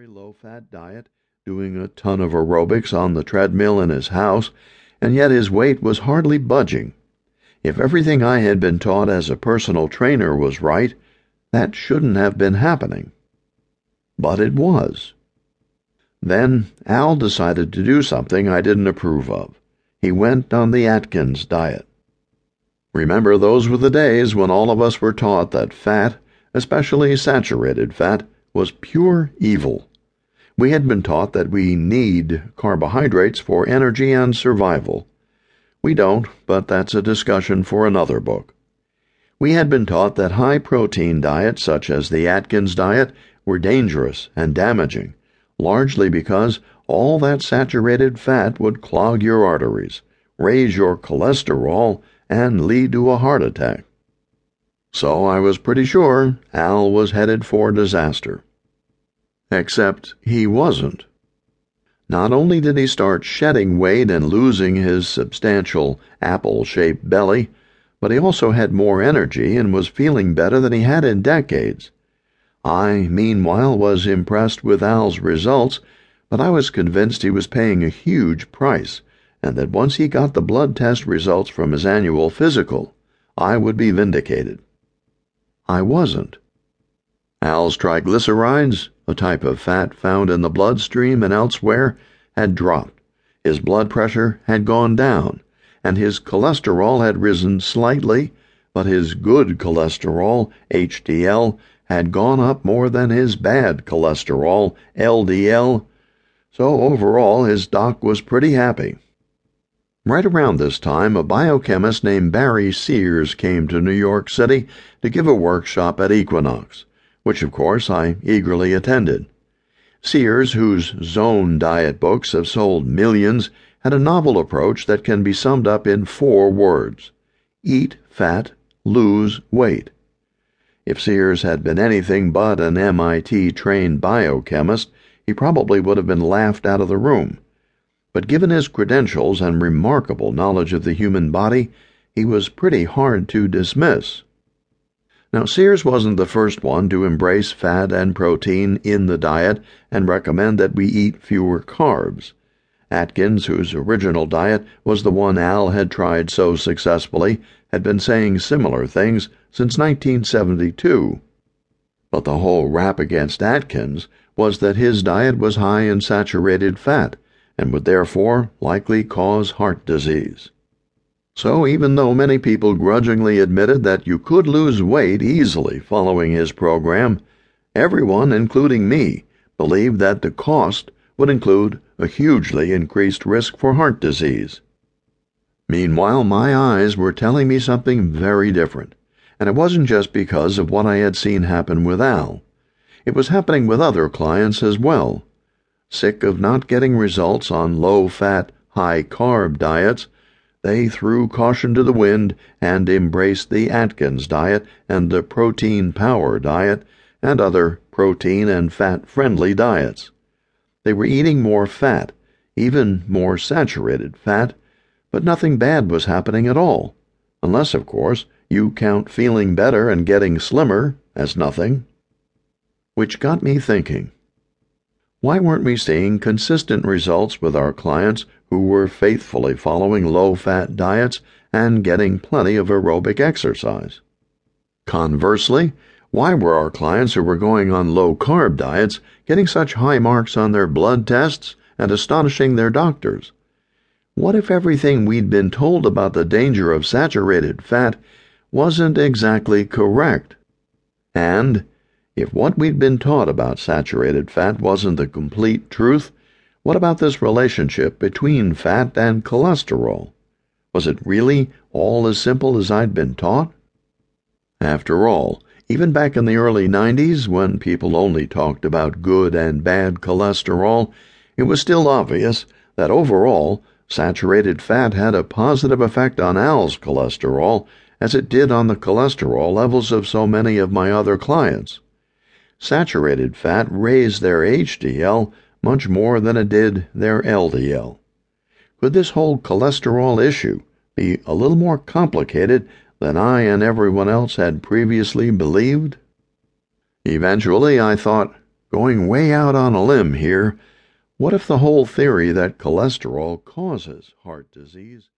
very low fat diet, doing a ton of aerobics on the treadmill in his house, and yet his weight was hardly budging. If everything I had been taught as a personal trainer was right, that shouldn't have been happening. But it was. Then Al decided to do something I didn't approve of. He went on the Atkins diet. Remember, those were the days when all of us were taught that fat, especially saturated fat, was pure evil. We had been taught that we need carbohydrates for energy and survival. We don't, but that's a discussion for another book. We had been taught that high protein diets, such as the Atkins diet, were dangerous and damaging, largely because all that saturated fat would clog your arteries, raise your cholesterol, and lead to a heart attack. So I was pretty sure Al was headed for disaster. Except he wasn't. Not only did he start shedding weight and losing his substantial apple shaped belly, but he also had more energy and was feeling better than he had in decades. I, meanwhile, was impressed with Al's results, but I was convinced he was paying a huge price, and that once he got the blood test results from his annual physical, I would be vindicated. I wasn't. Al's triglycerides, a type of fat found in the bloodstream and elsewhere, had dropped. His blood pressure had gone down, and his cholesterol had risen slightly, but his good cholesterol, HDL, had gone up more than his bad cholesterol, LDL. So overall, his doc was pretty happy. Right around this time, a biochemist named Barry Sears came to New York City to give a workshop at Equinox, which of course I eagerly attended. Sears, whose Zone diet books have sold millions, had a novel approach that can be summed up in four words eat fat, lose weight. If Sears had been anything but an MIT trained biochemist, he probably would have been laughed out of the room but given his credentials and remarkable knowledge of the human body, he was pretty hard to dismiss. Now, Sears wasn't the first one to embrace fat and protein in the diet and recommend that we eat fewer carbs. Atkins, whose original diet was the one Al had tried so successfully, had been saying similar things since 1972. But the whole rap against Atkins was that his diet was high in saturated fat and would therefore likely cause heart disease. So, even though many people grudgingly admitted that you could lose weight easily following his program, everyone, including me, believed that the cost would include a hugely increased risk for heart disease. Meanwhile, my eyes were telling me something very different, and it wasn't just because of what I had seen happen with Al. It was happening with other clients as well Sick of not getting results on low fat, high carb diets, they threw caution to the wind and embraced the Atkins diet and the protein power diet and other protein and fat friendly diets. They were eating more fat, even more saturated fat, but nothing bad was happening at all, unless, of course, you count feeling better and getting slimmer as nothing. Which got me thinking. Why weren't we seeing consistent results with our clients who were faithfully following low fat diets and getting plenty of aerobic exercise? Conversely, why were our clients who were going on low carb diets getting such high marks on their blood tests and astonishing their doctors? What if everything we'd been told about the danger of saturated fat wasn't exactly correct? And if what we'd been taught about saturated fat wasn't the complete truth, what about this relationship between fat and cholesterol? Was it really all as simple as I'd been taught? After all, even back in the early 90s, when people only talked about good and bad cholesterol, it was still obvious that overall, saturated fat had a positive effect on Al's cholesterol, as it did on the cholesterol levels of so many of my other clients saturated fat raised their HDL much more than it did their LDL. Could this whole cholesterol issue be a little more complicated than I and everyone else had previously believed? Eventually, I thought, going way out on a limb here. What if the whole theory that cholesterol causes heart disease